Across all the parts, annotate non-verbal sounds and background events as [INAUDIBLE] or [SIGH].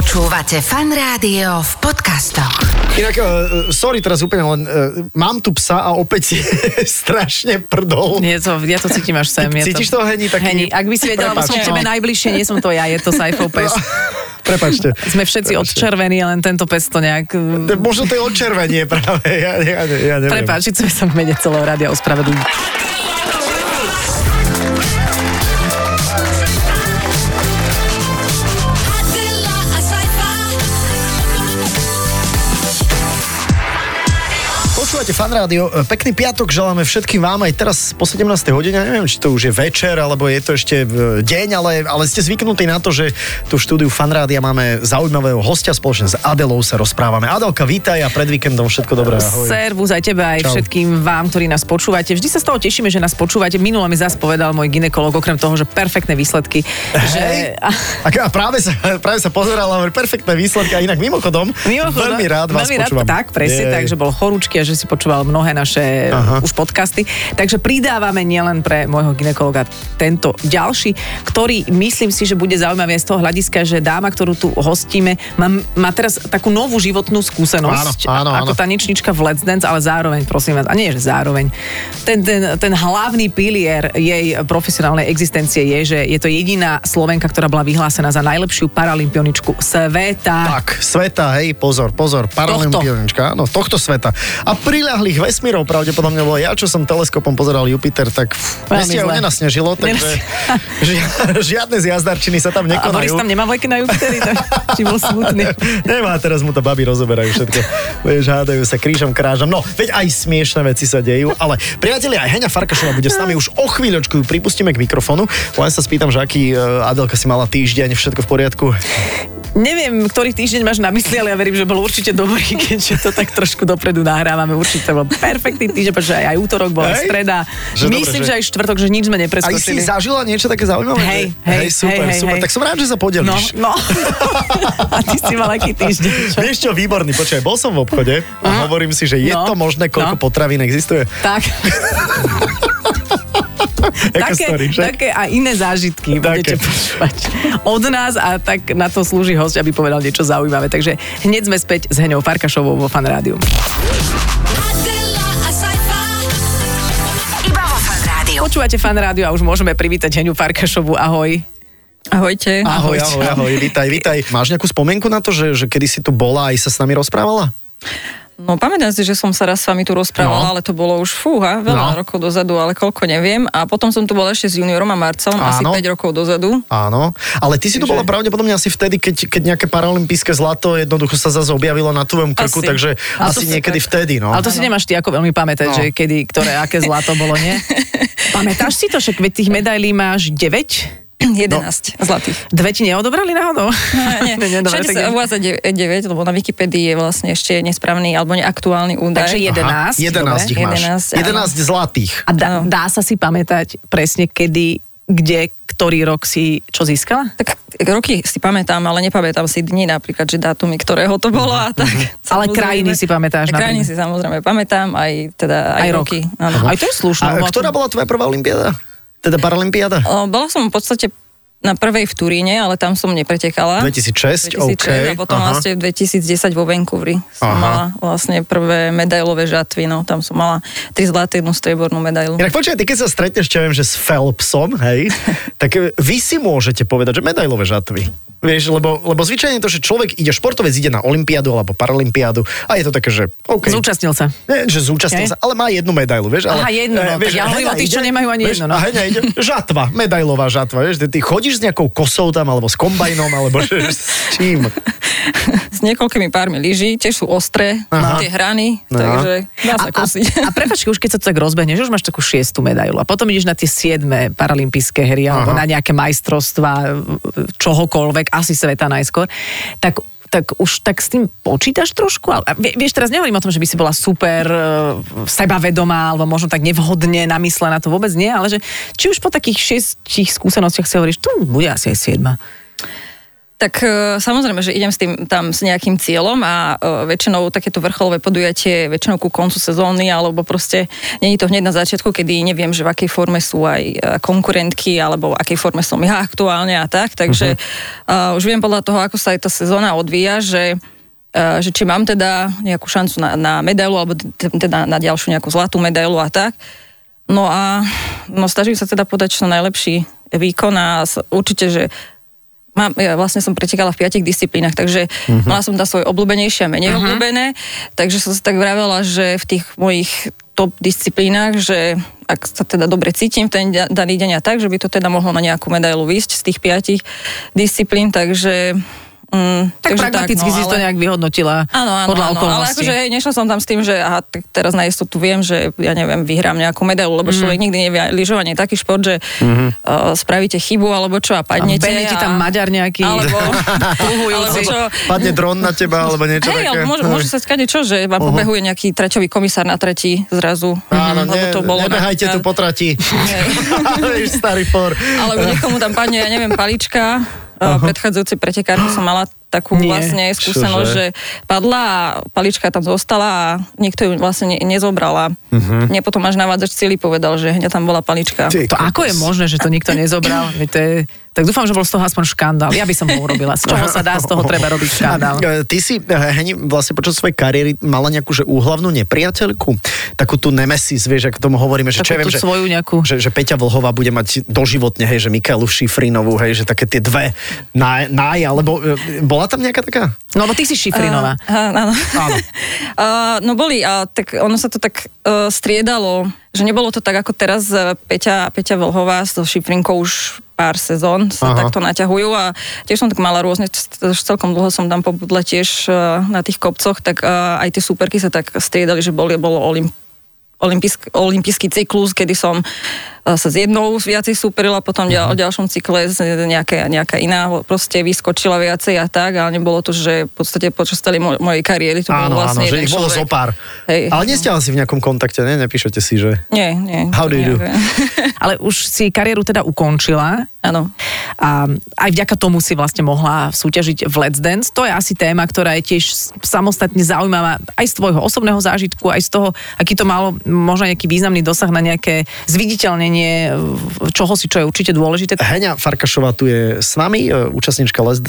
Počúvate fan rádio v podcastoch. Inak, uh, sorry teraz úplne, len uh, mám tu psa a opäť je [LAUGHS] strašne prdol. Je to, ja to cítim až sem. je Cítiš to, to, Heni? Taký... Heni, ak by si vedela, lebo som k tebe no. najbližšie, nie som to ja, je to Saifov pes. [LAUGHS] Prepačte. Sme všetci odčervení, len tento pes to nejak... Možno to je odčervenie práve, ja, ja, ja neviem. Chceme sa v mene celého rádia ospravedlniť. Počúvate fan rádio, E, pekný piatok želáme všetkým vám aj teraz po 17. hodine, ja neviem, či to už je večer, alebo je to ešte v deň, ale, ale ste zvyknutí na to, že tu v štúdiu fan rádia máme zaujímavého hostia, spoločne s Adelou sa rozprávame. Adelka, vítaj a pred víkendom všetko dobré. Ahoj. Servus aj tebe, aj Čau. všetkým vám, ktorí nás počúvate. Vždy sa z toho tešíme, že nás počúvate. Minule mi zase povedal môj ginekolog, okrem toho, že perfektné výsledky. Že... Hej. [LAUGHS] A, práve sa, práve sa pozeral perfektné výsledky a inak mimochodom, Mimochodom, veľmi rád vás veľmi počúvam. Rád, tak, presne, Jej. tak, že bol chorúčky a že si počúval mnohé naše Aha. uh, už podcasty. Takže pridávame nielen pre môjho ginekologa tento ďalší, ktorý myslím si, že bude zaujímavý z toho hľadiska, že dáma, ktorú tu hostíme, má, má teraz takú novú životnú skúsenosť Áno, áno, ako áno. tanečnička v Let's Dance, ale zároveň, prosím vás, a nie, že zároveň, ten, ten, ten hlavný pilier jej profesionálnej existencie je, že je to jediná Slovenka, ktorá bola vyhlásená za najlepšiu paralympioničku sveta. Tak, sveta, hej, pozor, pozor, paralympionička, áno, tohto sveta. A priľahlých vesmírov pravdepodobne, lebo ja, čo som teleskopom pozeral Jupiter, tak meste ho nenasnežilo, takže [LAUGHS] žia- žiadne zjazdarčiny sa tam A nekonajú. Boris tam nemá vojky na Jupiteri, tak [LAUGHS] či bol smutný. Nemá, teraz mu to baby rozoberajú všetko. Vieš, hádajú sa krížom krážom. No, veď aj smiešné veci sa dejú, ale priatelia, aj Heňa Farkašová bude s nami už o chvíľočku, ju pripustíme k mikrofónu. Len sa spýtam, že aký uh, Adelka si mala týždeň, všetko v poriadku. Neviem, ktorý týždeň máš na mysli, ale ja verím, že bol určite dobrý, [LAUGHS] keďže to tak trošku dopredu nahrávame. Určite bol perfektný týždeň, pretože aj, aj útorok bola Hej. streda. Že Myslím, dobre, že- že aj štvrtok, že nič sme Aj si nepreskočili. zažila niečo také zaujímavé? Hej, že- hej, super, hej, hej, super. hej. Tak som rád, že sa No, podelíš. no. [LAUGHS] A ty si mal aký týždeň? Čo? Vieš čo, výborný, počkaj, bol som v obchode a hovorím si, že je No, to možné, koľko no. potravín existuje. Tak. [LAUGHS] [LAUGHS] Také, story, také a iné zážitky budete Také. počúvať od nás a tak na to slúži host, aby povedal niečo zaujímavé. Takže hneď sme späť s Heňou Farkašovou vo Fan Rádiu. Počúvate Fan Rádiu a už môžeme privítať Heňu Farkašovú. Ahoj. Ahojte. Ahoj, Ahojte. ahoj, ahoj, vítaj, vítaj. Máš nejakú spomienku na to, že, že kedy si tu bola a aj sa s nami rozprávala? No pamätám si, že som sa raz s vami tu rozprávala, No. ale to bolo už fúha, veľa No. rokov dozadu, ale koľko neviem. A potom som tu bola ešte s juniorom a Marcelom, asi Áno. 5 rokov dozadu. Áno, ale ty si tu bola pravdepodobne asi vtedy, keď, keď nejaké paralympijské zlato jednoducho sa zase objavilo na tvojom krku, Asi. takže Ale asi niekedy tak- vtedy, no. Ale to si nemáš ty ako veľmi pamätať, No. že kedy, ktoré, aké zlato bolo, nie? [LAUGHS] Pamätáš si to, však tých medailí máš 9? 11 zlatých. Dve ti neodobrali náhodou? Nie, nie, [LAUGHS] dobre, Všade tak sa uvádza 9, lebo na Wikipedii je vlastne ešte nesprávny alebo neaktuálny údaj. Takže 11. 11 dobre. ich máš. 11, 11, áno. zlatých. A dá, dá sa si pamätať presne, kedy, kde, ktorý rok si čo získala? Tak roky si pamätám, ale nepamätám si dni napríklad, že dátumy, ktorého to bolo a tak. Ale Samozrejme. krajiny si pamätáš A Krajiny napríklad? si samozrejme pamätám, aj, teda, aj, Aj rok. roky. Áno. Aj to je slušné. A ktorá bola tvoja prvá olimpiáda? Teda paralympiáda? Bola som v podstate na prvej v Turíne, ale tam som nepretekala. 2006, 2006 OK. a potom aha. vlastne v 2010 vo Vancouveri som Aha. mala vlastne prvé medailové žatvy, no tam som mala tri zlaté, jednu striebornú medailu. Inak počkaj, ty keď sa stretneš, čo ja viem, že s Phelpsom, hej, [LAUGHS] tak vy si môžete povedať, že medailové žatvy. Vieš, lebo, lebo zvyčajne je to, že človek ide, športovec ide na olympiádu alebo paralympiádu a je to také, že OK. Zúčastnil sa. Nie, že zúčastnil Hej. sa, ale má jednu medailu, vieš. Ale, Aha, jednu, no, tak ja hovorím o tých, čo nemajú ani vieš, jednu, no. A Heňa ide, žatva, medailová žatva, vieš, ty, ty chodíš s nejakou kosou tam, alebo s kombajnom, alebo že, s čím. [LAUGHS] S niekoľkými pármi lyží, tiež sú ostré, Aha. tie hrany, No. takže dá sa A, a, kosiť. a prepač, už keď sa to tak rozbehneš, už máš takú šiestu medailu a potom ideš na tie siedme paralympijské hry alebo Aha. na nejaké majstrovstvá čohokoľvek, asi sveta najskôr, tak tak už tak s tým počítaš trošku? Ale, vie- vieš, teraz nehovorím o tom, že by si bola super e, sebavedomá alebo možno tak nevhodne namyslená, to vôbec nie, ale že či už po takých šiestich skúsenostiach si hovoríš, tu bude asi aj siedma. Tak e, samozrejme, že idem s tým tam s nejakým cieľom a e, väčšinou takéto vrcholové podujatie väčšinou ku koncu sezóny alebo proste není to hneď na začiatku, kedy neviem, že v akej forme sú aj e, konkurentky alebo v akej forme som ja aktuálne a tak, takže uh, už viem podľa toho, ako sa aj tá sezóna odvíja, že uh, že či mám teda nejakú šancu na, na medailu alebo teda na ďalšiu nejakú zlatú medailu a tak. No a no, snažím sa teda podať čo najlepší výkon a určite, že Mám, ja vlastne som pretekala v piatich disciplínach, takže uh-huh. mala som tam svoje obľúbenejšie a menej uh-huh. obľúbené, takže som si tak vravela, že v tých mojich top disciplínach, že ak sa teda dobre cítim v ten da- daný deň a tak, že by to teda mohlo na nejakú medailu výjsť z tých piatich disciplín, takže... Mm, Tak takže pragmaticky no, si to ale- nejak vyhodnotila Áno, áno, podľa áno, ale akože nešla som tam s tým, že aha, tak teraz na istotu viem, že ja neviem, vyhrám nejakú medailu, lebo človek Mhm. nikdy nevie, lyžovanie je taký šport, že uh, spravíte chybu alebo čo a padnete. Behne ti tam Maďar nejaký alebo, [LAUGHS] alebo čo, Padne dron na teba, alebo niečo Hej, také. môže, môže sa skade čo, že vám pobehuje nejaký traťový komisár na trati zrazu. Áno, lebo ne, to bolo nebehajte tu napríklad- po trati. [LAUGHS] [LAUGHS] Starý for. Alebo niekomu tam padne, ja neviem, palička. Uh, predchádzajúcej pretekárky som mala takú Nie, vlastne skúsenosť, čože? že padla a palička tam zostala a nikto ju vlastne ne, nezobral uh-huh. mne potom až navádzač cíli povedal, že hneď tam bola palička. Ty To ako je možné, že to nikto nezobral? To je, tak dúfam, že bol z toho aspoň škandál. Ja by som ho urobila. Z čoho sa dá, z toho treba robiť škandál. E, Ty si, e, Heni, vlastne počas svojej kariéry mala nejakú že úhlavnú nepriateľku? Takú tú nemesis, vieš, ako tomu hovoríme, že čo ja viem, že, svoju nejakú... že, že Peťa Vlhová bude mať doživotne, hej, že Mikaelu Šifrinovú, hej, že také tie dve náj, náj alebo e, bola tam nejaká taká? No lebo ty si Šifrinová. Uh, áno. Áno. [LAUGHS] uh, no boli, a tak ono sa to tak uh, striedalo, že nebolo to tak ako teraz uh, Peťa, Peťa Vlhová s Šifrinkou už pár sezón sa Aha. takto naťahujú a tiež som tak mala rôzne, celkom dlho som tam pobudla tiež uh, na tých kopcoch, tak aj tie súperky sa tak striedali, že boli, bolo Olymp olympijsk, olympijský cyklus, kedy som sa s jednou viacej superila, potom ďal, v ďalšom cykle nejaká, nejaká iná proste vyskočila viacej a tak, ale nebolo to, že v podstate počas celej mo- mojej kariéry to Áno, bol vlastne áno, že ich bolo zo pár. Hej. Ale nie ste asi v nejakom kontakte, ne? Nepíšete si, že... Nie, nie. How do you do? [LAUGHS] Ale už si kariéru teda ukončila. Áno. A aj vďaka tomu si vlastne mohla súťažiť v Let's Dance. To je asi téma, ktorá je tiež samostatne zaujímavá aj z tvojho osobného zážitku, aj z toho, aký to malo možno nejaký významný dosah na nejaké zviditeľnenie v- čoho si, čo je určite dôležité. Heňa Farkašová tu je s nami, e, účastníčka Les...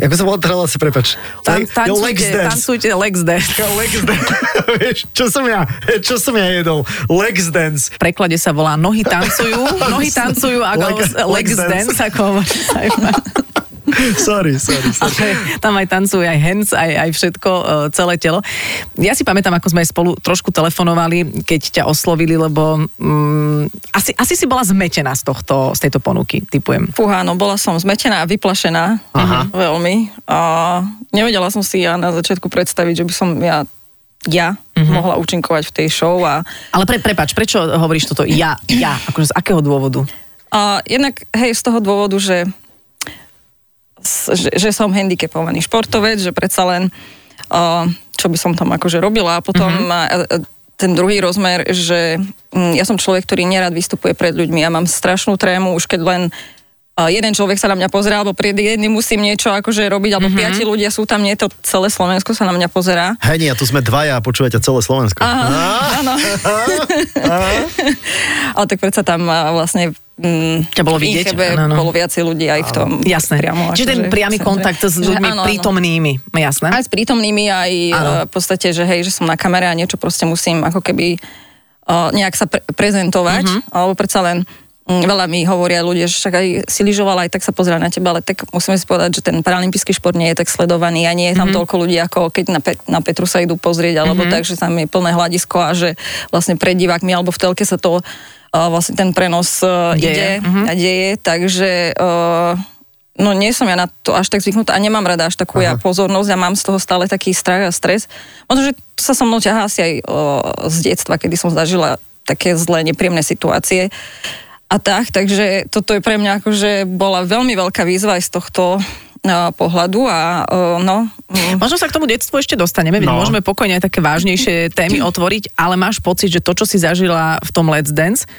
Ako sa volá teraz, prepač. Tan, tancujte, Dance. tancujte Lex Dance. [LAUGHS] Lex Dance. [LAUGHS] Vieš, čo som ja, čo som ja jedol? Lex Dance. V preklade sa volá Nohy tancujú, [LAUGHS] nohy tancujú ako Lex- Lex, Dance, Dance. ako. [LAUGHS] Sorry, sorry, sorry. Ale tam aj tancujú aj hands, aj, aj všetko, e, celé telo. Ja si pamätám, ako sme aj spolu trošku telefonovali, keď ťa oslovili, lebo mm, asi, asi si bola zmetená z, tohto, z tejto ponuky, typujem. Fúha, no bola som zmetená a vyplašená. Aha. Veľmi. A nevedela som si ja na začiatku predstaviť, že by som ja ja mohla účinkovať v tej show a Ale pre, prepač, prečo hovoríš toto ja, ja, akože z akého dôvodu? A jednak, hej, z toho dôvodu, že, že, že som handicapovaný športovec, že predsa len, uh, čo by som tam akože robila. A potom mm-hmm. ten druhý rozmer, že mm, ja som človek, ktorý nerad vystupuje pred ľuďmi. Ja mám strašnú trému, už keď len jeden človek sa na mňa pozerá, alebo pred jedným musím niečo akože robiť, alebo mm-hmm. piati ľudia sú tam, nie to celé Slovensko sa na mňa pozerá. Heni, a tu sme dvaja a počúvate celé Slovensko. Aha, [LAUGHS] áno. [LAUGHS] Ale tak predsa tam vlastne mm, Ťa bolo vidieť, Inchebe áno, áno. bolo viacej ľudí aj v tom. Jasné. Priamo, Čiže ten priamy kontakt s Že ľuďmi áno, áno. prítomnými, jasné? Aj s prítomnými, aj Áno. uh, v podstate, že hej, že som na kamere a niečo proste musím ako keby uh, nejak sa pre- prezentovať, Mhm. alebo predsa len mm, veľa mi hovoria ľudia, že však aj si lyžovala, aj tak sa pozerá na teba, ale tak musíme si povedať, že ten paralympijský šport nie je tak sledovaný a nie je tam Mhm. toľko ľudí, ako keď na, Pe- na Petru sa idú pozrieť, alebo tak, že tam je plné hľadisko a že vlastne pred divákmi alebo v telke sa to vlastne ten prenos uh, Deje. ide Mhm. a deje, takže uh, no nie som ja na to až tak zvyknutá a nemám rada až takú ja pozornosť a mám z toho stále taký strach a stres. Možno, že to sa so mnou ťahá asi aj o, z detstva, kedy som zažila také zlé, nepríjemné situácie a tak, takže toto je pre mňa akože bola veľmi veľká výzva aj z tohto uh, pohľadu a uh, no... mm, Možno sa k tomu detstvu ešte dostaneme, No. môžeme pokojne aj také vážnejšie témy otvoriť, ale máš pocit, že to, čo si zažila v tom Let's Dance,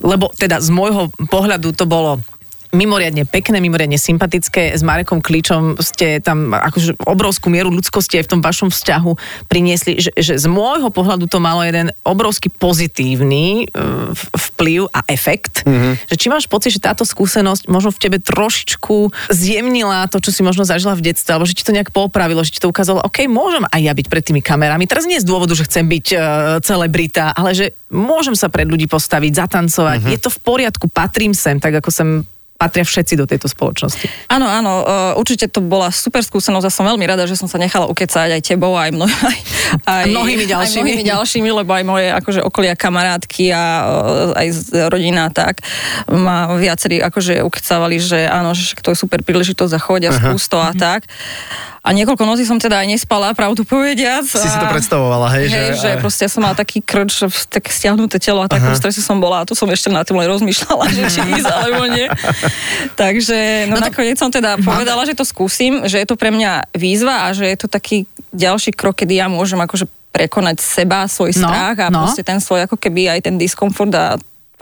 lebo teda z môjho pohľadu to bolo mimoriadne pekné, mimoriadne sympatické. S Marekom Kličom ste tam akože obrovskú mieru ľudskosti aj v tom vašom vzťahu priniesli, že, že z môjho pohľadu to malo jeden obrovský pozitívny uh, vplyv a efekt. Mm-hmm. Že či máš pocit, že táto skúsenosť možno v tebe trošičku zjemnila to, čo si možno zažila v detstve, alebo že ti to nejak popravilo, že ti to ukázalo, OK, môžem aj ja byť pred tými kamerami. Teraz nie z dôvodu, že chcem byť uh, celebrita, ale že môžem sa pred ľudí postaviť, zatancovať. Mm-hmm. Je to v poriadku, patrím sem, tak ako sem patria všetci do tejto spoločnosti. Áno, áno, uh, určite to bola super skúsenosť a som veľmi rada, že som sa nechala ukecať aj tebou, aj, mno, [LAUGHS] aj, aj mnohými ďalšími. Aj mnohými ďalšími, lebo aj moje akože okolia kamarátky a uh, aj rodina tak ma viacerí akože ukecávali, že áno, že to je super príležitosť a choď a skús to a tak. A niekoľko nocí som teda aj nespala, pravdu povediac. Si si to a- predstavovala, hej? Hej, že, že proste som mala taký krč, tak stiahnuté telo a takom strese som bola a tu som ešte na tým len rozmýšľala, že či ísť alebo nie. Takže no, nakoniec som teda povedala, že to skúsim, že je to pre mňa výzva a že je to taký ďalší krok, kedy ja môžem akože prekonať seba, svoj No, strach a no. proste ten svoj ako keby aj ten diskomfort a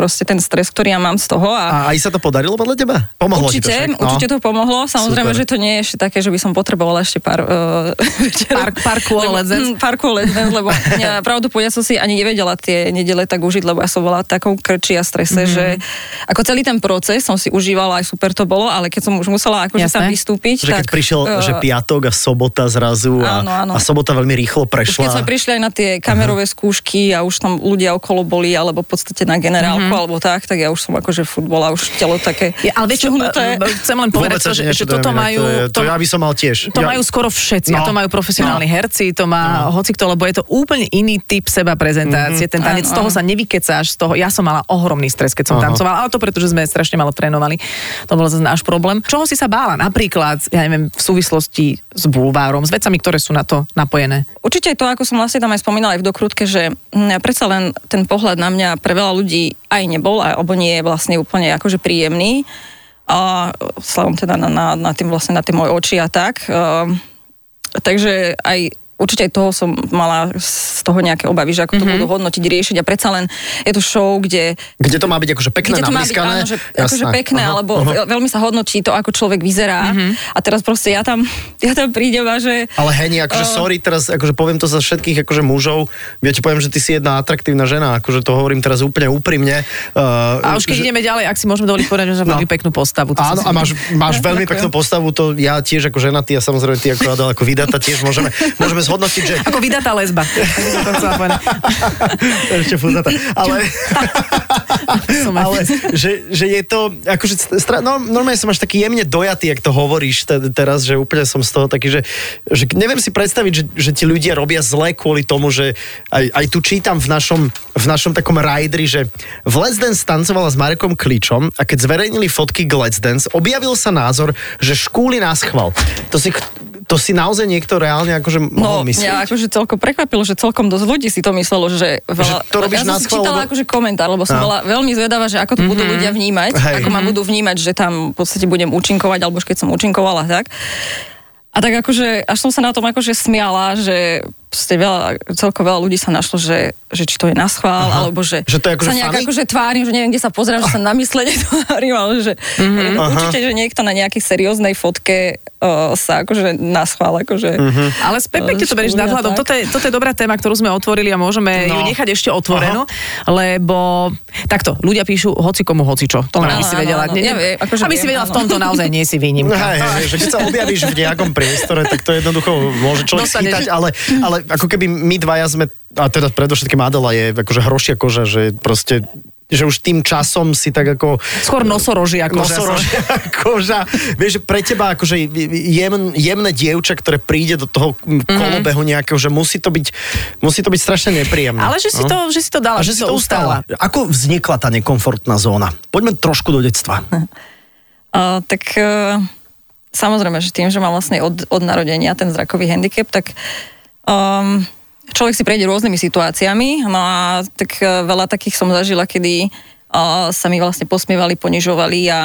proste ten stres, ktorý ja mám z toho a A aj sa to podarilo podľa teba? Pomohlo ti to Určite, však? No. určite to pomohlo. Samozrejme, Super. že to nie je ešte také, že by som potrebovala ešte pár [LAUGHS] uh. Pár- pár kôl Lebo- Dance. mm, Pár lebo ja, [LAUGHS] pravdu povedať som si ani nevedela tie nedele tak užiť, lebo ja som bola v takom krči a strese, Mhm. že ako celý ten proces som si užívala, aj super to bolo, ale keď som už musela akože Jasné. vystúpiť, Že keď tak... prišiel, eh, že piatok a sobota zrazu a, Áno, áno. a sobota veľmi rýchlo už prešla. keď sme prišli aj na tie kamerové skúšky a už tam ľudia okolo boli, alebo v podstate na generálku, Mhm. alebo tak, tak ja už som akože furt bola už telo také Ja, ale vieš [LAUGHS] chcem len povedať to, že, že toto majú... To, to, ja by som mal tiež. To ja, majú skoro všetci, No. a to majú profesionálni No. herci, to má no. hocikto, lebo je to úplne iný typ seba prezentácie. Mhm. Ten tanec, z toho sa nevykecáš, z toho, ja som mala ohromný stres, keď som Aha. tancovala, ale to preto, že sme strašne malo trénovali. To bol zase náš problém. Čoho si sa bála? Napríklad, ja neviem, v súvislosti s bulvárom, s vecami, ktoré sú na to napojené. Určite to, ako som vlastne tam aj spomínala aj v dokrutke, že predsa len ten pohľad na mňa pre veľa ľudí aj nebol, alebo nie je vlastne úplne akože príjemný. A slavom teda na, na, na tým vlastne na tie moje oči a tak. Um, takže aj určite aj toho som mala z toho nejaké obavy, že ako to Mhm. budú hodnotiť, riešiť a predsa len je to show, kde Kde to má byť akože pekné, kde to má byť, áno, že, akože pekné, Aha, alebo aha. veľ- veľmi sa hodnotí to, ako človek vyzerá. A teraz proste ja tam, [LAUGHS] ja tam prídem a že... Ale Heni, akože Eh. sorry, teraz akože poviem to za všetkých akože mužov, ja ti poviem, že ty si jedna atraktívna žena, akože to hovorím teraz úplne úprimne. Uh, A už keď že- ideme ďalej, ak si môžeme dovoliť povedať, že No. veľmi peknú postavu. Áno, a máš, máš [LAUGHS] veľmi peknú postavu, to ja tiež ako ženatý a samozrejme ty ako Adel, ako vydatá tiež môžeme, môžeme zhodnotiť, že... Ako vydatá lesba. Ešte fuzata. Ale, ale že, že, je to, akože, stra, no, normálne som až taký jemne dojatý, jak to hovoríš te, teraz, že úplne som z toho taký, že, že neviem si predstaviť, že, že ti ľudia robia zle kvôli tomu, že aj, aj tu čítam v našom, v našom takom rajdri, že v Let's Dance tancovala s Marekom Kličom a keď zverejnili fotky k Let's Dance, objavil sa názor, že škúli nás chval. To si, to si naozaj niekto reálne akože mohol No, myslieť? mňa akože celkom prekvapilo, že celkom dosť ľudí si to myslelo, že veľa... Že to robíš ja som si čítala lebo- akože komentár, lebo som No. bola veľmi zvedavá, že ako to budú ľudia vnímať, Hej. ako ma budú vnímať, že tam v podstate budem účinkovať, alebo keď som účinkovala, tak. A tak akože, až som sa na tom akože smiala, že proste veľa, celko veľa ľudí sa našlo, že, že či to je na schvál, Aha. alebo že, Že to je akože sa nejak funny? akože tvárim, že neviem, kde sa pozerám, že sa namyslene [LAUGHS] tvárim, ale že mm-hmm. určite, že niekto na nejakej serióznej fotke uh, sa akože na schvál, akože... Mhm. Ale späť pekne to berieš nadhľadom. Toto je, toto je dobrá téma, ktorú sme otvorili a môžeme No. ju nechať ešte otvorenú, lebo takto, ľudia píšu hoci komu hocičo. To len aby Áno, si vedela. Ja viem, akože aby si vedela, v tomto naozaj nie si výnimka. Hej, hej, že keď sa objavíš v nejakom priestore, tak to jednoducho môže človek Dostaneš. schytať, ale, ale ako keby my dvaja sme, a teda predovšetkým Adela je akože hrošia koža, že proste že už tým časom si tak ako... Skôr nosoroží ako Nosorožia koža. [LAUGHS] Vieš, že pre teba akože jem, jemné dievča, ktoré príde do toho Mhm. kolobehu nejakého, že musí to byť, musí to byť strašne nepríjemné. Ale že si, no? to, že si to dala, A že si to ustala. Ako vznikla tá nekomfortná zóna? Poďme trošku do detstva. [LAUGHS] Uh, tak uh, samozrejme, že tým, že mám vlastne od, od narodenia ten zrakový handicap, tak um, človek si prejde rôznymi situáciami. No a tak uh, veľa takých som zažila, kedy uh, sa mi vlastne posmievali, ponižovali a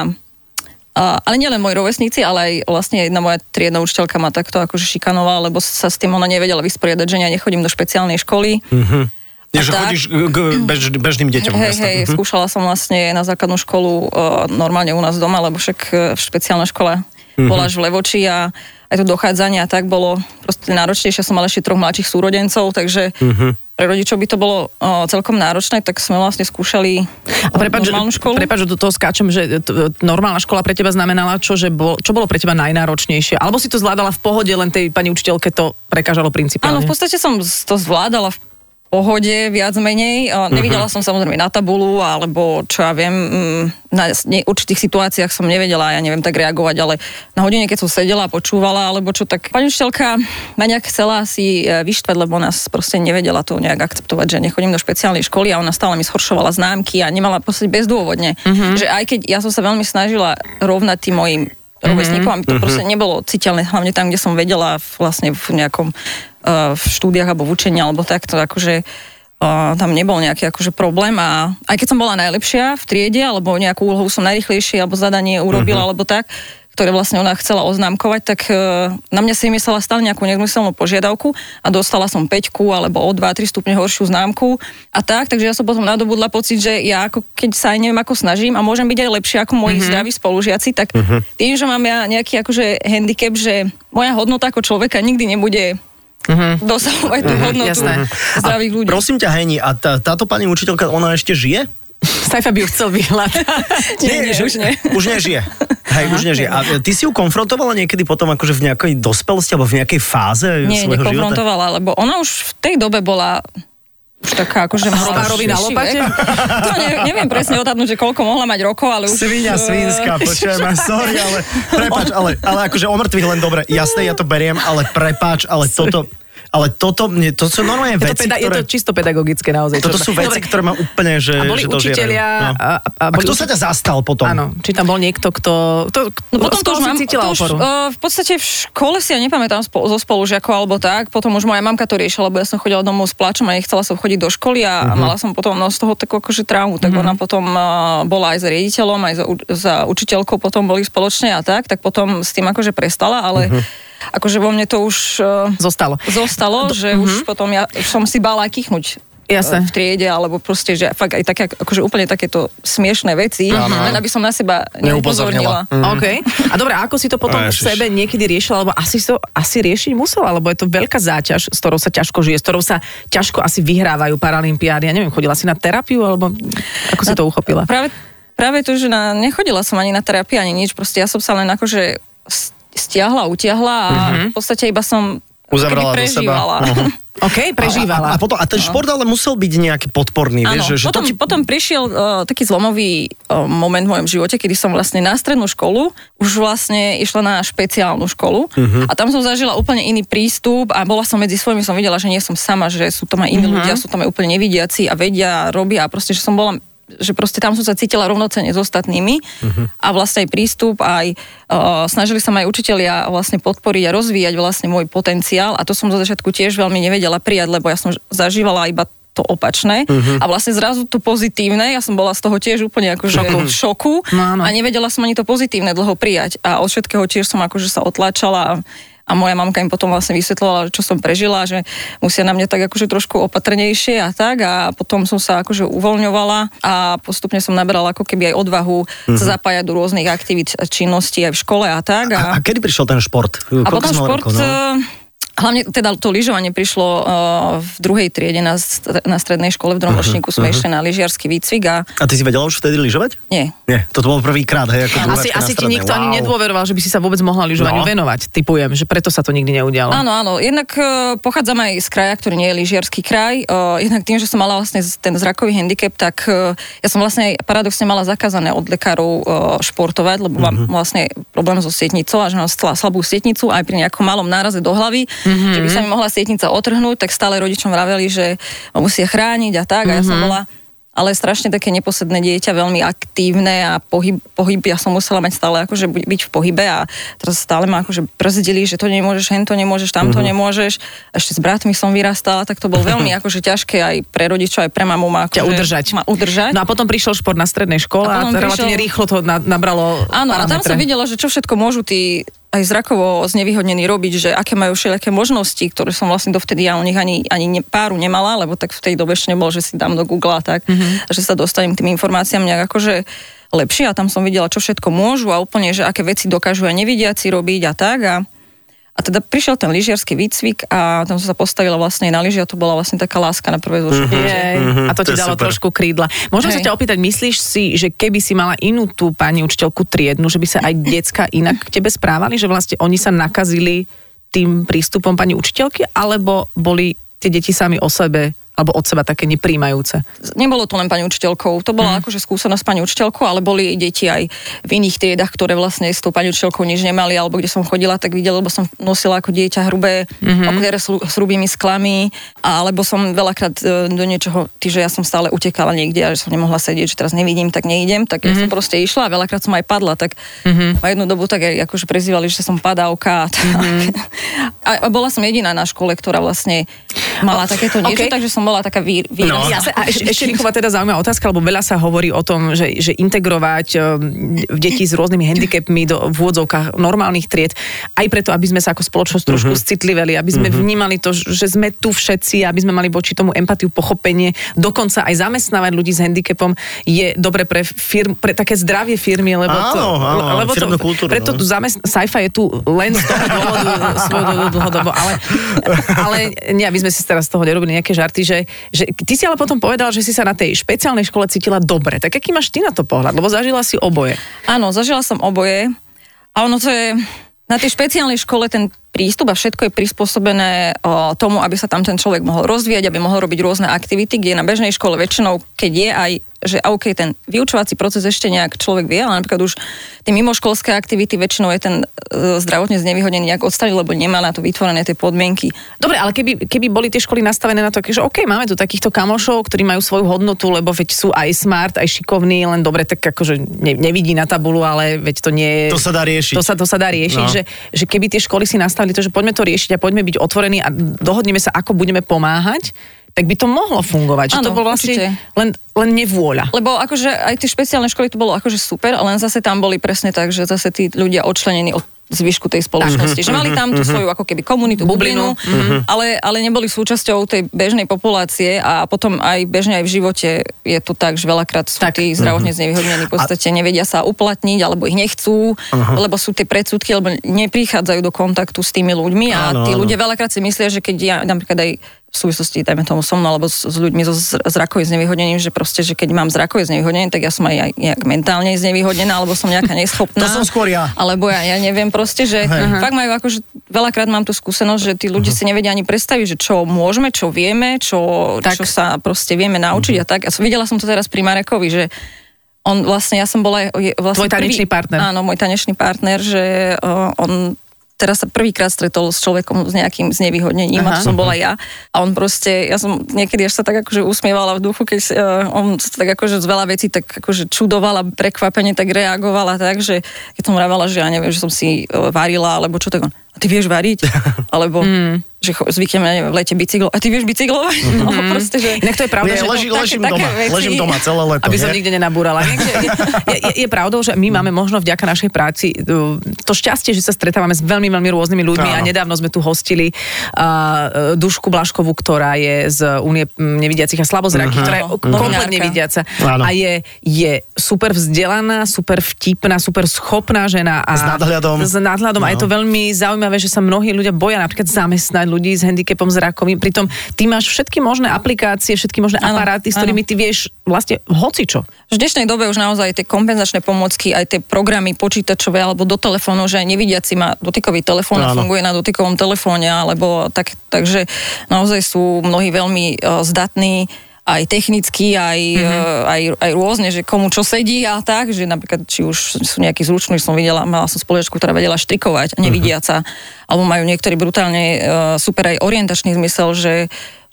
Uh, ale nielen moji rovesníci, ale aj vlastne jedna moja triedna učiteľka ma takto akože šikanovala, lebo sa s tým ona nevedela vysporiadať, že ja nechodím do špeciálnej školy. Mhm. Nie, že tak. chodíš k bež, bežným deťom. Hej, hej, Mhm. skúšala som vlastne na základnú školu uh, normálne u nás doma, lebo však uh, špeciálna škola Mhm. bola až v Levoči a aj to dochádzanie a tak bolo proste náročnejšie. Som mala ešte troch mladších súrodencov, takže Mhm. pre rodičov by to bolo uh, celkom náročné, tak sme vlastne skúšali A prepáč, že- normálnu školu. prepáč, že do toho skáčem, že t- normálna škola pre teba znamenala čo, že bol, čo bolo pre teba najnáročnejšie? Alebo si to zvládala v pohode, len tej pani učiteľke to prekážalo principiálne? Áno, v podstate som to zvládala v pohode viac menej. Uh, Nevidela som samozrejme na tabulu, alebo čo ja viem, mm, na určitých situáciách som nevedela, ja neviem tak reagovať, ale na hodine, keď som sedela a počúvala, alebo čo, tak pani učiteľka ma nejak chcela si e, vyštvať, lebo nás proste nevedela to nejak akceptovať, že nechodím do špeciálnej školy a ona stále mi schoršovala známky a nemala proste bezdôvodne. Že aj keď ja som sa veľmi snažila rovnať tým mojim rovesníkom, aby to proste nebolo citeľné, hlavne tam, kde som vedela vlastne v nejakom uh, v štúdiách alebo v učení, alebo takto, akože uh, tam nebol nejaký akože problém a aj keď som bola najlepšia v triede, alebo nejakú úlohu som najrychlejšie, alebo zadanie urobila, alebo tak, ktoré vlastne ona chcela oznámkovať, tak uh, na mňa si myslela stále nejakú nezmyselnú požiadavku a dostala som 5 alebo o 2-3 stupne horšiu známku a tak, takže ja som potom nadobudla pocit, že ja ako, keď sa aj neviem ako snažím a môžem byť aj lepšia ako moji mm-hmm. zdraví spolužiaci, tak mm-hmm. tým, že mám ja nejaký akože handicap, že moja hodnota ako človeka nikdy nebude mm-hmm. dosahovať tú hodnotu jasné. zdravých ľudí. Prosím ťa, Heni, a tá, táto pani učiteľka, ona ešte žije? Saifa by ju chcel vyhľadať. [LAUGHS] Nie, nie, že- už nie. Už nežije. Hej, už nežije. A ty si ju konfrontovala niekedy potom akože v nejakej dospelosti alebo v nejakej fáze Nie, svojho života? nekonfrontovala, lebo ona už v tej dobe bola už taká akože na starší lopate? [LAUGHS] To ne, neviem presne odhadnúť, že koľko mohla mať rokov, ale už... Svinia eh, svinská, [LAUGHS] počujem sorry, ale prepáč, ale, ale akože o mŕtvych len dobre, jasné, ja to beriem, ale prepáč, ale toto, ale toto, mne, to sú normálne Je to, veci, peda- je ktoré... to čisto pedagogické naozaj. Toto čo- sú veci, Dobre, ktoré ma úplne, že, A boli že učitelia No. a- a a boli kto uči- sa ťa zastal potom? Áno, či tam bol niekto, kto... To, No potom to už mám, cítila to už, oporu. uh, v podstate v škole si ja nepamätám spo, zo spolužiakov alebo tak, potom už moja mamka to riešila, lebo ja som chodila domov s pláčom a nechcela som chodiť do školy a, a mala som potom no, z toho takú akože traumu, tak ona potom uh, bola aj s riaditeľom, aj za, za učiteľkou potom boli spoločne a tak, tak potom s tým akože prestala, ale Mhm. Akože vo mne to už uh, Zostalo. zostalo, že už potom ja už som si bála kichnúť Jasné. e, v triede, alebo proste, že fakt aj také, akože úplne takéto smiešné veci, len aby som na seba Neupozornila. neupozornila. OK. A dobre, a ako si to potom v sebe niekedy riešila? Lebo asi to asi riešiť musela, lebo je to veľká záťaž, s ktorou sa ťažko žije, s ktorou sa ťažko asi vyhrávajú paralympiády. Ja neviem, chodila si na terapiu, alebo ako si to uchopila? Práve, práve to, že na, nechodila som ani na terapiu, ani nič, proste ja som sa len akože stiahla, utiahla a v podstate iba som keby do seba. prežívala. Mhm. [LAUGHS] OK, prežívala. A, a, potom, a ten šport ale musel byť nejaký podporný, Áno, vieš, že, potom, to ti... potom prišiel uh, taký zlomový uh, moment v mojom živote, kedy som vlastne na strednú školu už vlastne išla na špeciálnu školu Mhm. a tam som zažila úplne iný prístup a bola som medzi svojimi, som videla, že nie som sama, že sú tam aj iní ľudia, sú tam aj úplne nevidiaci a vedia, robia a proste, že som bola že proste tam som sa cítila rovnocene s ostatnými a vlastne aj prístup, aj uh, snažili sa ma aj učitelia vlastne podporiť a rozvíjať vlastne môj potenciál a to som zo začiatku tiež veľmi nevedela prijať, lebo ja som zažívala iba to opačné. A vlastne zrazu to pozitívne, ja som bola z toho tiež úplne akože v šoku No áno. a nevedela som ani to pozitívne dlho prijať. A od všetkého tiež som akože sa otláčala a, a moja mamka im potom vlastne vysvetlovala, čo som prežila, že musia na mňa tak akože trošku opatrnejšie a tak a potom som sa akože uvoľňovala a postupne som naberala ako keby aj odvahu sa zapájať do rôznych aktivít a činností aj v škole a tak. A, a kedy prišiel ten šport? A potom šport, rokov, no? Hlavne teda to lyžovanie prišlo uh, v druhej triede na, na strednej škole v Dromročníku, sme išli na lyžiarsky výcvik a A ty si vedela už vtedy lyžovať? nie. Nie, toto bol prvýkrát, hej, ako Asi, asi ti nikto ani Wow. nedôveroval, že by si sa vôbec mohla lyžovaniu No. venovať. Typujem, že preto sa to nikdy neudialo. Áno, áno. Jednak uh, pochádzam aj z kraja, ktorý nie je lyžiarsky kraj. Uh, jednak tým, že som mala vlastne ten zrakový handicap, tak uh, ja som vlastne aj paradoxne mala zakázané od lekárov uh, športovať, lebo mám vlastne problém so sietnicou a že mám slabú sietnicu aj pri nejakom malom náraze do hlavy, že by sa mi mohla sietnica otrhnúť, tak stále rodičom vraveli, že ma musia chrániť a tak. A ja som bola ale strašne také neposedné dieťa, veľmi aktívne a pohyb, pohyb ja som musela mať stále akože byť v pohybe a teraz stále ma akože brzdili, že to nemôžeš, hen to nemôžeš, tamto Mhm. nemôžeš. Ešte s bratmi som vyrastala, tak to bolo [LAUGHS] veľmi akože ťažké aj pre rodičov, aj pre mamu ma Ťa akože, udržať. Ma udržať. No a potom prišiel šport na strednej škole A a, potom relatívne prišiel- rýchlo to na, nabralo Áno, a tam som parametre. videla, že čo všetko môžu tí aj zrakovo znevýhodnení robiť, že aké majú všelijaké možnosti, ktoré som vlastne dovtedy ja o nich ani, ani ne, páru nemala, lebo tak v tej dobe ešte nebolo, že si dám do Google a tak, mm-hmm. že sa dostanem k tým informáciám nejak akože lepšie a tam som videla, čo všetko môžu a úplne, že aké veci dokážu aj nevidiaci robiť a tak a a teda prišiel ten lyžiarsky výcvik a tam som sa postavila vlastne na lyži a to bola vlastne taká láska na prvé zošutie. Mhm. Jej, a to ti to je dalo super. trošku krídla. Môžem sa Hej. ťa opýtať, myslíš si, že keby si mala inú tú pani učiteľku triednu, že by sa aj decka inak k tebe správali, že vlastne oni sa nakazili tým prístupom pani učiteľky, alebo boli tie deti sami o sebe alebo od seba také nepríjmajúce? Nebolo to len pani učiteľkou, to bola akože skúsenosť pani učiteľkou, ale boli deti aj v iných triedach, ktoré vlastne s tou pani učiteľkou nič nemali, alebo kde som chodila, tak videla, lebo som nosila ako dieťa hrubé mm-hmm. okuliare s, s hrubými sklami, alebo som veľakrát e, do niečoho, tí, že ja som stále utekala niekde a že som nemohla sedieť, že teraz nevidím, tak neidem, tak mm-hmm. ja som proste išla a veľakrát som aj padla, tak mm-hmm. jednu dobu tak aj akože prezývali, že som padávka a tak. Mm-hmm. [LAUGHS] A, a bola som jediná na škole, ktorá vlastne mala takéto niečo, okej. takže som bola taká vý, výrazná. No. Jasne, a ešte, ešte teda zaujímavá otázka, lebo veľa sa hovorí o tom, že, že integrovať um, deti s rôznymi handicapmi do v úvodzovkách normálnych tried, aj preto, aby sme sa ako spoločnosť trošku uh-huh. citliveli, aby sme uh-huh. vnímali to, že sme tu všetci, aby sme mali voči tomu empatiu, pochopenie, dokonca aj zamestnávať ľudí s handicapom je dobre pre, firm, pre také zdravie firmy, lebo to, Áno, áno, lebo to, kultúru, preto no. tu zamest, sci-fi je tu len z toho dôvodu svojho dlhodobo, ale, ale nie, aby sme si teraz z toho nerobili nejaké žarty, že, že ty si ale potom povedal, že si sa na tej špeciálnej škole cítila dobre. Tak aký máš ty na to pohľad? Lebo zažila si oboje. Áno, zažila som oboje. A ono to je... Na tej špeciálnej škole ten prístup a všetko je prispôsobené o, tomu, aby sa tam ten človek mohol rozvíjať, aby mohol robiť rôzne aktivity, kde na bežnej škole väčšinou, keď je aj že OK, ten vyučovací proces ešte nejak človek vie, ale napríklad už tie mimoškolské aktivity väčšinou je ten e, zdravotne znevýhodnený nejak odstaviť, lebo nemá na to vytvorené tie podmienky. Dobre, ale keby, keby boli tie školy nastavené na to, že OK, máme tu takýchto kamošov, ktorí majú svoju hodnotu, lebo veď sú aj smart, aj šikovní, len dobre, tak akože ne, nevidí na tabulu, ale veď to nie je... To sa dá riešiť. To sa, to sa dá riešiť, No. že, že keby tie školy si nastavili to, že poďme to riešiť a poďme byť otvorení a dohodneme sa, ako budeme pomáhať, tak by to mohlo fungovať. Že to Áno, bol vlastne určite. len, len nevôľa. Lebo akože aj tie špeciálne školy to bolo akože super, len zase tam boli presne tak, že zase tí ľudia odčlenení od zvyšku tej spoločnosti. Že mali tam tú svoju ako keby komunitu, bublinu, ale, ale neboli súčasťou tej bežnej populácie a potom aj bežne aj v živote je to tak, že veľakrát sú Tak. tí zdravotne znevýhodnení v podstate nevedia sa uplatniť alebo ich nechcú, lebo sú tie predsudky, alebo neprichádzajú do kontaktu s tými ľuďmi a Áno, tí áno. ľudia veľakrát si myslia, že keď ja napríklad aj v súvislosti, dajme tomu so mnou, alebo s, s ľuďmi so z- zrakovým znevýhodnením, že proste, že keď mám zrakové znevýhodnenie, tak ja som aj, nejak mentálne znevýhodnená, alebo som nejaká neschopná. [LAUGHS] To som skôr ja. Alebo ja, ja neviem proste, že Hej. fakt majú akože, veľakrát mám tú skúsenosť, že tí ľudia si nevedia ani predstaviť, že čo môžeme, čo vieme, čo, Tak. čo sa proste vieme naučiť a tak. A videla som to teraz pri Marekovi, že on vlastne, ja som bola vlastne Tvoj tanečný partner. Áno, môj tanečný partner, že uh, on teraz sa prvýkrát stretol s človekom s nejakým znevýhodnením, Aha. a to som bola ja. A on proste, ja som niekedy až sa tak akože usmievala v duchu, keď uh, on sa tak akože z veľa vecí tak akože čudovala, prekvapene tak reagovala tak, že keď som vravala, že ja neviem, že som si uh, varila, alebo čo tak on, a ty vieš variť? [LAUGHS] Alebo, Hmm. Že zvykneme v lete bicyklo, a ty vieš bicyklovať? No, proste, že... Inak to je pravda, Nie, že... leží, také- ležím také doma, veci. ležím doma celé leto. aby som nikde nenabúrala. [LAUGHS] Je, je, je pravdou, že my máme možno vďaka našej práci uh, to šťastie, že sa stretávame s veľmi, veľmi rôznymi ľuďmi a Áno. nedávno sme tu hostili uh, Dušku Blaškovú, ktorá je z Únie nevidiacich a slabozrakých, ktorá je Áno. kompletne nevidiaca Áno. a je, je super vzdelaná, super vtipná, super schopná žena. A S nadhľadom. S nadhľadom a No. je to veľmi zaujímavé, že sa mnohí ľudia boja napríklad zamestnať ľudí s handicapom zrakovým. Pritom ty máš všetky možné aplikácie, všetky možné Áno, aparáty, s ktorými ty vieš vlastne hocičo. V dnešnej dobe už naozaj tie kompenzačné pomocky, aj tie programy počítačové alebo do telefónu, že aj nevidiaci má dotykový telefón a Áno. funguje na dotykovom telefóne, alebo tak, takže naozaj sú mnohí veľmi uh, zdatní aj technicky, aj, mm-hmm. aj, aj rôzne, že komu čo sedí a tak, že napríklad, či už sú nejakí zruční, som videla, mala som spoločku, ktorá vedela štrikovať, nevidiaca, alebo majú niektorí brutálne uh, super aj orientačný zmysel, že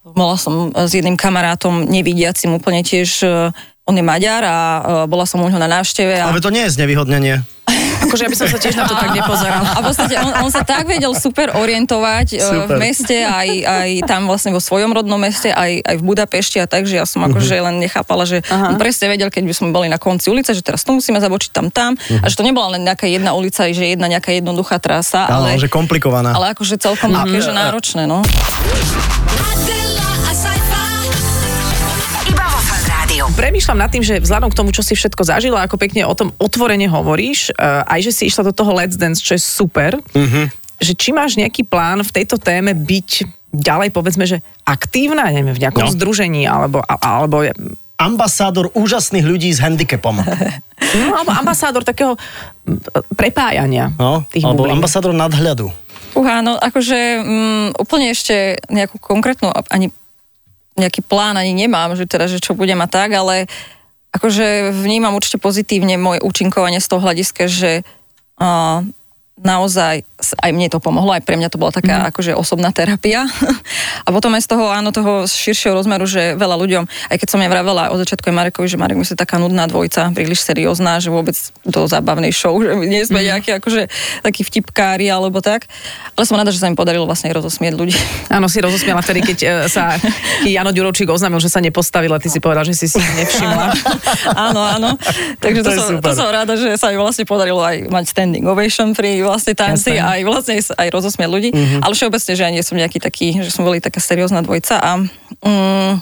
Mala som s jedným kamarátom nevidiacim úplne tiež, e, on je Maďar a uh, bola som u neho na návšteve. A... Ale to nie je znevýhodnenie. [LAUGHS] Akože ja by som sa tiež na to tak nepozerala. A v podstate on, on sa tak vedel super orientovať v Super. meste, aj, aj tam vlastne vo svojom rodnom meste, aj, aj v Budapešti a tak, že ja som akože len nechápala, že Aha. on presne vedel, keď by sme boli na konci ulice, že teraz tu musíme zabočiť tam tam a že to nebola len nejaká jedna ulica, že jedna nejaká jednoduchá trasa, Áno, ale, že komplikovaná. ale akože celkom také, že náročné, no. Premýšľam nad tým, že vzhľadom k tomu, čo si všetko zažila, ako pekne o tom otvorene hovoríš, uh, aj že si išla do toho Let's Dance, čo je super, že či máš nejaký plán v tejto téme byť ďalej, povedzme, že aktívna, neviem, v nejakom No. združení, alebo, alebo, Ambasádor úžasných ľudí s handicapom. [LAUGHS] no, alebo ambasádor takého prepájania No, tých alebo bublín. ambasádor nadhľadu. Uha, no akože mm, úplne ešte nejakú konkrétnu ani nejaký plán ani nemám, že teda, že čo budem a tak, ale akože vnímam určite pozitívne moje účinkovanie z toho hľadiska, že uh, naozaj aj mne to pomohlo, aj pre mňa to bola taká mm. akože osobná terapia. [LAUGHS] a potom aj z toho, áno, toho širšieho rozmeru, že veľa ľuďom, aj keď som ja vravela od začiatku aj Marekovi, že Marek my sme taká nudná dvojica, príliš seriózna, že vôbec do zábavnej show, [LAUGHS] že my nie sme mm. nejakí akože takí vtipkári alebo tak. Ale som rada, že sa mi podarilo vlastne rozosmieť ľudí. [LAUGHS] Áno, si rozosmiala vtedy, keď e, sa Jano Ďurovčík oznámil, že sa nepostavil a ty si povedal, že si si nevšimla. áno, áno. Takže To to, som, super. to som rada, že sa mi vlastne podarilo aj mať standing ovation pri vlastne tanci, Jasné. aj vlastne aj rozosmiať ľudí. Mm-hmm. Ale všeobecne, že ja nie som nejaký taký, že som boli taká seriózna dvojca a mm,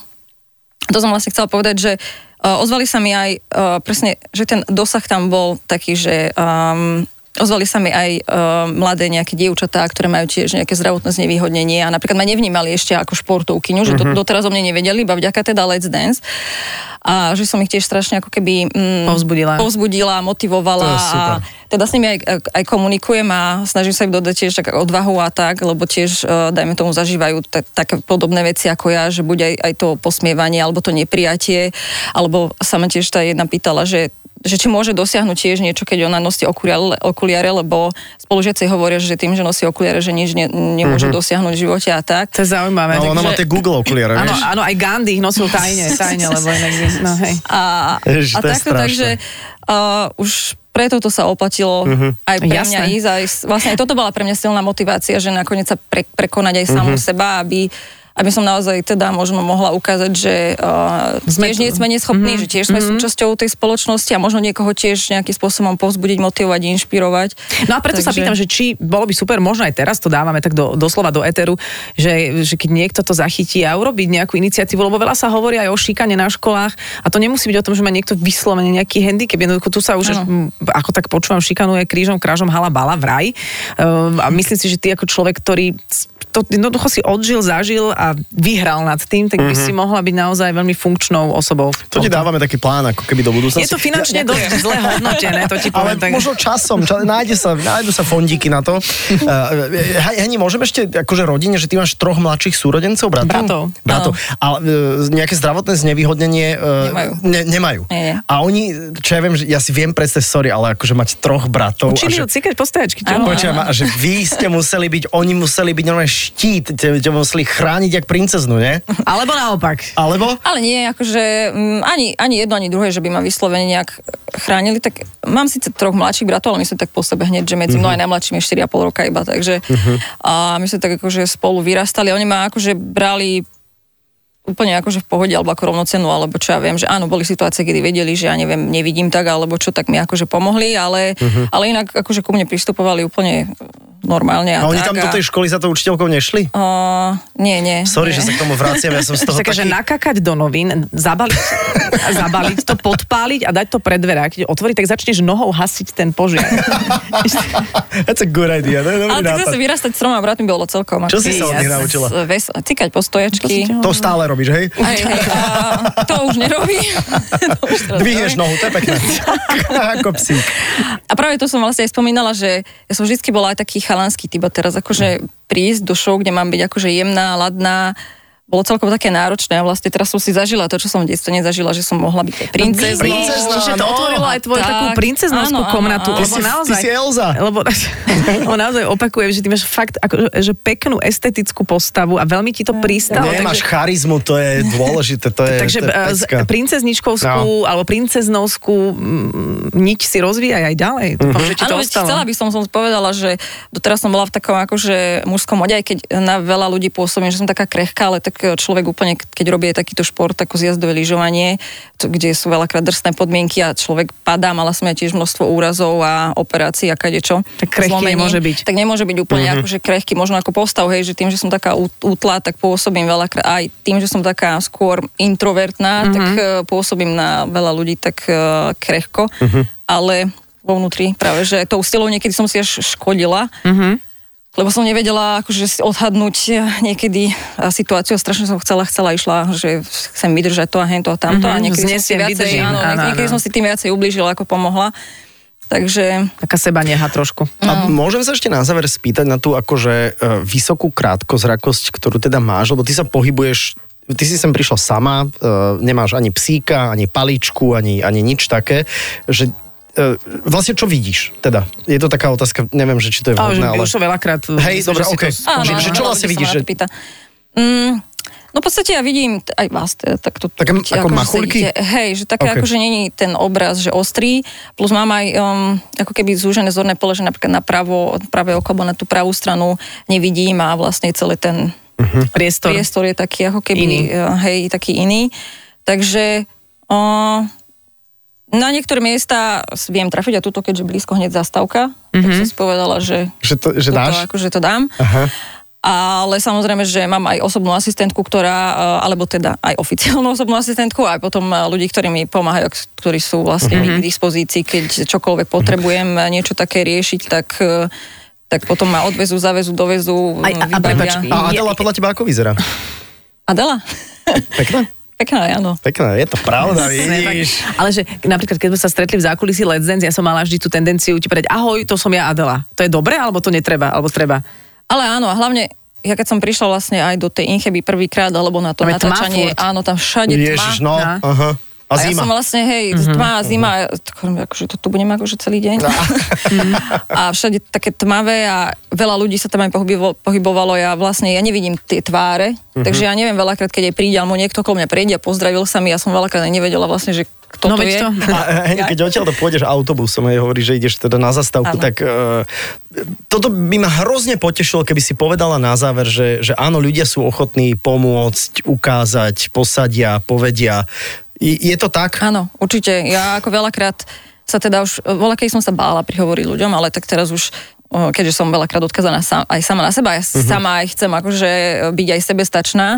to som vlastne chcela povedať, že uh, ozvali sa mi aj uh, presne, že ten dosah tam bol taký, že um, ozvali sa mi aj uh, mladé nejaké dievčatá, ktoré majú tiež nejaké zdravotné znevýhodnenie a napríklad ma nevnímali ešte ako športovkyňu, že to, doteraz o mne nevedeli, iba vďaka teda Let's Dance. A že som ich tiež strašne ako keby mm, Povzbudila. povzbudila, motivovala a teda s nimi aj, aj komunikujem a snažím sa im dodať tiež tak odvahu a tak, lebo tiež, uh, dajme tomu, zažívajú tak, také podobné veci ako ja, že buď aj, aj to posmievanie, alebo to neprijatie, alebo sa ma tiež tá jedna pýtala, že že či môže dosiahnuť tiež niečo, keď ona nosí okuliare, okuliare lebo spolužiaci hovoria, že tým, že nosí okuliare, že nič ne, nemôže Mhm. dosiahnuť v živote a tak. To je zaujímavé. No, ona má takže- tie Google okuliare, Áno, vieš? áno, aj Gandhi ich nosil tajne, [LAUGHS] tajne, lebo inak no hej. A, Ježiš, a takto, strašné. takže uh, už preto to sa oplatilo Mhm. aj pre Jasné. mňa ísť. Aj, vlastne aj toto bola pre mňa silná motivácia, že nakoniec sa pre, prekonať aj samú Mhm. seba, aby aby som naozaj teda možno mohla ukázať, že uh, Sme tiež nie sme neschopní, Mhm. že tiež sme súčasťou tej spoločnosti a možno niekoho tiež nejakým spôsobom povzbudiť, motivovať, inšpirovať. No a preto sa Takže- pýtam, že či bolo by super, možno aj teraz to dávame tak do, doslova do eteru, že, že keď niekto to zachytí a urobiť nejakú iniciatívu, lebo veľa sa hovorí aj o šikane na školách a to nemusí byť o tom, že má niekto vyslovene nejaký handicap, jednoducho tu sa už, mm, ako tak počúvam, šikanuje krížom, krážom, hala, bala, vraj. Um, a myslím si, že ty ako človek, ktorý to jednoducho si odžil, zažil a vyhral nad tým, tak by si mohla byť naozaj veľmi funkčnou osobou. To ti dávame taký plán, ako keby do budúcnosti. Je to finančne dosť zle hodnotené, to ti Ale poviem tak. možno časom, ča, nájde sa, nájdu sa fondíky na to. Uh, Heni, môžeme ešte akože rodine, že ty máš troch mladších súrodencov, bratov? Bratov. Bratov. A uh, nejaké zdravotné znevýhodnenie uh, Nemajú. Ne, nemajú. Nie. A oni, čo ja viem, že ja si viem predstaviť, sorry, ale akože mať troch bratov. Učili ju že, cikať postajačky? Áno, a že vy ste museli byť, oni museli byť normálne štít, te museli chrániť jak princeznu, nie? Alebo naopak. Alebo? Ale nie, akože mm, ani, ani jedno, ani druhé, že by ma vyslovene nejak chránili, tak mám síce troch mladších bratov, ale my sme tak po sebe hneď, že medzi mnou aj najmladším je 4,5 roka iba, takže a my sme tak akože spolu vyrastali. Oni ma akože brali úplne akože v pohode alebo ako rovnocenu, alebo čo ja viem, že áno, boli situácie, kedy vedeli, že ja neviem, nevidím tak, alebo čo, tak mi akože pomohli, ale, ale inak akože ku mne pristupovali úplne normálne A a, oni tak. tam do tej školy za to učiteľkou nešli? Uh, nie, nie. Sorry, nie. že sa k tomu vraciam, ja som z toho že taký... nakakať do novín, zabaliť, [LAUGHS] zabaliť to, podpáliť a dať to pred dvere. A keď otvorí, tak začneš nohou hasiť ten požiar. [LAUGHS] That's a good idea, to je dobrý Ale tak nápad. zase vyrastať s troma bratmi bolo celkom. Čo si sa od nich naučila? Ves, cikať postojačky. To stále robíš, hej? Aj, aj, a to už nerobí. [LAUGHS] to už Dvihneš nohu, to je pekné. Ako psík. A práve to som vlastne aj spomínala, že ja som vždy bola aj taký chalanský typ a teraz akože prísť do show, kde mám byť akože jemná, ladná, bolo celkom také náročné a vlastne teraz som si zažila to, čo som v detstve nezažila, že som mohla byť aj princeznou. Princezná, Čiže to no. otvorilo aj tvoju Tak, takú princeznovskú áno, áno, komnatu. áno. Ty Lebo si, naozaj... ty si Elza. Lebo, [LAUGHS] lebo naozaj opakujem, že ty máš fakt ako, že peknú estetickú postavu a veľmi ti to pristalo. Nemáš takže- charizmu, to je dôležité, to je, Takže to je pecka. princezničkovskú No. alebo princeznovskú mm, niť si rozvíjaj aj ďalej. Dúfam, že ti to Áno, veď ostalo. chcela by som, som povedala, že doteraz som bola v takom akože mužskom mode, aj keď na veľa ľudí pôsobím, že som taká krehká, ale tak človek úplne, keď robí takýto šport, ako zjazdové lyžovanie, kde sú veľakrát drsné podmienky a človek padá, mala som aj tiež množstvo úrazov a operácií a kadečo. Tak krehký zlomení. nemôže byť. Tak nemôže byť úplne akože krehký, možno ako postav, hej, že tým, že som taká út- útla, tak pôsobím veľakrát, aj tým, že som taká skôr introvertná, tak eh, pôsobím na veľa ľudí tak eh, krehko, ale vo vnútri práve, že tou silou niekedy som si až škodila, lebo som nevedela akože si odhadnúť eh, niekedy eh, situáciu, strašne som chcela, chcela, išla, že chcem vydržať to a hento a tamto Mhm, a niekedy som si viacej, vydržím, áno, áno, niekedy áno. som si tým viacej ublížila, ako pomohla. Takže Taká seba neha trošku. A môžem sa ešte na záver spýtať na tú akože e, vysokú krátkozrakosť, ktorú teda máš, lebo ty sa pohybuješ Ty si sem prišla sama, nemáš ani psíka, ani paličku, ani, ani nič také, že vlastne čo vidíš? Teda, je to taká otázka, neviem, že či to je že vhodné, ale... už to veľakrát... Hej, myslím, dobre, že to- Áno, Že- áno, že čo vlastne vidíš, že-. Mm, no v podstate ja vidím aj vás, teda, tak to... Také ti ako akože machulky? sedíte. Hej, že také Ok. akože není ten obraz, že ostrý, plus mám aj um, ako keby zúžené zorné pole, že napríklad na pravo, pravé oko, alebo na tú pravú stranu nevidím a vlastne celý ten Priestor. priestor je taký ako keby, Iný. uh, hej, taký iný. Takže uh, na niektoré miesta viem trafiť a tuto, keďže blízko hneď zastávka, tak som si povedala, že, Že to- že dáš? akože to dám. Aha. Ale samozrejme, že mám aj osobnú asistentku, ktorá, eh, alebo teda aj oficiálnu osobnú asistentku, a aj potom eh, ľudí, ktorí mi pomáhajú, ktorí sú vlastne Mhm. mi k dispozícii, keď čokoľvek potrebujem niečo také riešiť, tak, eh, tak potom ma odvezú, zavezú, dovezú, Aj- a- a prepáč, A Adela podľa teba ako vyzerá? Adela? Pekná? Pekná, áno. Pekná, je to pravda, tak- vidíš. Ale že napríklad, keď sme sa stretli v zákulisí Let's Dance, ja som mala vždy tú tendenciu ti povedať, ahoj, to som ja Adela. To je dobré, alebo to netreba, alebo treba? Ale áno, a hlavne ja keď som prišla vlastne aj do tej Incheby prvýkrát, alebo na to tma natáčanie, áno, tam všade Ježiš, tma. no, No. aha. A A ja som vlastne, hej, mm-hmm. tma a zima, hovorím, akože to tu budem akože celý deň. [LAUGHS] a všade také tmavé a veľa ľudí sa tam aj pohybo- pohybovalo, ja vlastne, ja nevidím tie tváre, Mhm. takže ja neviem veľakrát, keď aj príde, alebo niekto okolo mňa prejde a pozdravil sa mi, ja som veľakrát nevedela vlastne, že kto No to je. to. A hej, keď odtiaľ to pôjdeš autobusom, hej, hovorí, že ideš teda na zastávku, Áno. tak uh, toto by ma hrozne potešilo, keby si povedala na záver, že, že áno, ľudia sú ochotní pomôcť, ukázať, posadia, povedia. Je to tak? Áno, určite. Ja ako veľakrát sa teda už, voľa keď som sa bála prihovoriť ľuďom, ale tak teraz už keďže som veľakrát odkazaná sa, aj sama na seba, ja Mhm. sama aj chcem akože byť aj sebestačná,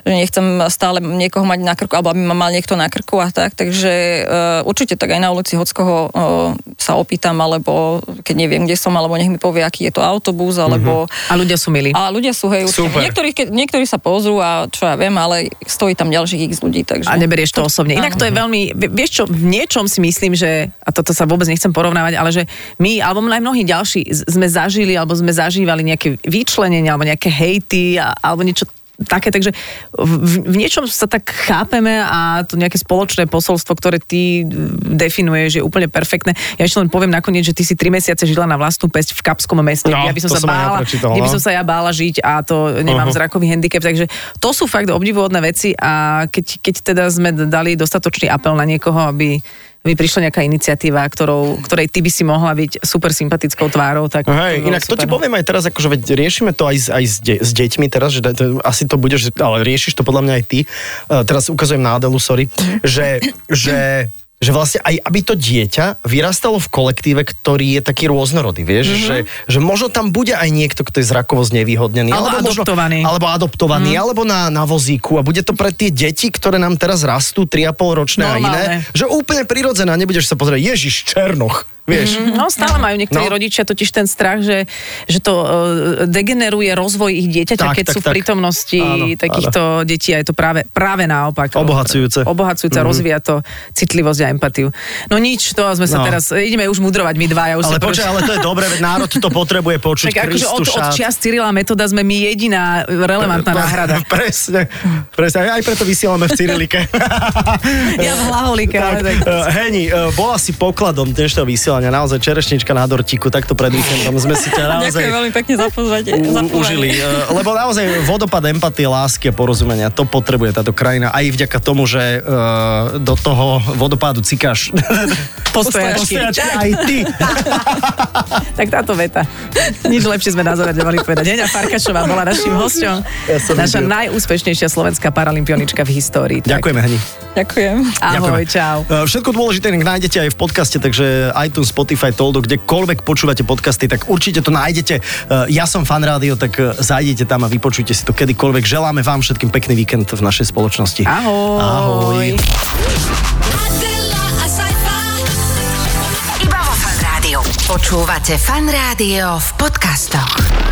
že nechcem stále niekoho mať na krku, alebo aby ma mal niekto na krku a tak, takže uh, určite tak aj na ulici Hockoho uh, sa opýtam, alebo keď neviem, kde som, alebo nech mi povie, aký je to autobus, alebo... A ľudia sú milí. A ľudia sú, hej, určite. Niektorí, keď, niektorí sa pozrú a čo ja viem, ale stojí tam ďalších x ľudí, takže... A neberieš to osobne. Inak to je veľmi, vie- vieš čo, v niečom si myslím, že, a toto sa vôbec nechcem porovnávať, ale že my, alebo aj mnohí ďalší, z- sme zažili, alebo sme zažívali nejaké vyčlenenie, alebo nejaké hejty, a, alebo niečo také, takže v, v- niečom sa tak chápeme a to nejaké spoločné posolstvo, ktoré ty definuješ, je úplne perfektné. Ja ešte len poviem nakoniec, že ty si tri mesiace žila na vlastnú pesť v Kapskom meste. No, ja by som sa som ja bála, prečítal, kde by no. som sa ja bála žiť a to nemám Aha. zrakový handicap, takže to sú fakt obdivuhodné veci a keď, keď teda sme dali dostatočný apel na niekoho, aby aby prišla nejaká iniciatíva, ktorou, ktorej ty by si mohla byť super sympatickou tvárou, tak Hej, by bolo inak to ti super. poviem aj teraz, akože veď riešime to aj, aj s, de, s deťmi teraz, že to, asi to budeš, ale riešiš to podľa mňa aj ty. Uh, teraz ukazujem na Adelu, sorry, že, že že vlastne aj aby to dieťa vyrastalo v kolektíve, ktorý je taký rôznorodý, vieš, mm-hmm. že, že možno tam bude aj niekto, kto je zrakovo znevýhodnený. Alebo možno, adoptovaný. alebo adoptovaný, mm. alebo na, na vozíku a bude to pre tie deti, ktoré nám teraz rastú, 3,5 ročné a Normálne. iné, že úplne prirodzené a nebudeš sa pozrieť, Ježiš, Černoch. Vieš. No stále majú niektorí No. rodičia totiž ten strach, že, že to uh, degeneruje rozvoj ich dieťaťa, Tak, keď tak, sú v prítomnosti Áno, takýchto detí a je to práve, práve naopak. Obohacujúce. Obohacujúce, mm-hmm. rozvíja to citlivosť a empatiu. No nič, to sme sa No. teraz, ideme už mudrovať my. Už Ale počkaj, ale to je dobré, veď národ to potrebuje počuť. tak akože od, od čias Cyrila metoda sme my jediná relevantná náhrada. [LAUGHS] Presne, presne. Aj preto vysielame v Cyrilike. Ja v tak... Uh, Heni, uh, bola si pokladom dnešného vysielania, naozaj čerešnička na dortiku, takto pred víkendom sme si ťa [LAUGHS] naozaj Ďakujem veľmi pekne za pozvanie. užili. Uh, Lebo naozaj vodopad empatie, lásky a porozumenia, to potrebuje táto krajina aj vďaka tomu, že uh, do toho vodopádu cikáš. [LAUGHS] Postojačky. Aj ty. [LAUGHS] Tak táto veta. Nič lepšie sme na záver nemali povedať. Heňa Farkašová bola našim hosťom. Ja Naša videl. najúspešnejšia slovenská paralympionička v histórii. Tak. Ďakujeme, Heni. Ďakujem. Ahoj, Ďakujeme. čau. Uh, Všetko dôležité nájdete aj v podcaste, takže iTunes, Spotify, Toldo, kdekoľvek počúvate podcasty, tak určite to nájdete. Uh, Ja som fan rádio, tak uh, zajdete tam a vypočujte si to kedykoľvek. Želáme vám všetkým pekný víkend v našej spoločnosti. Ahoj. Ahoj. Počúvate Fan Rádio v podcastoch.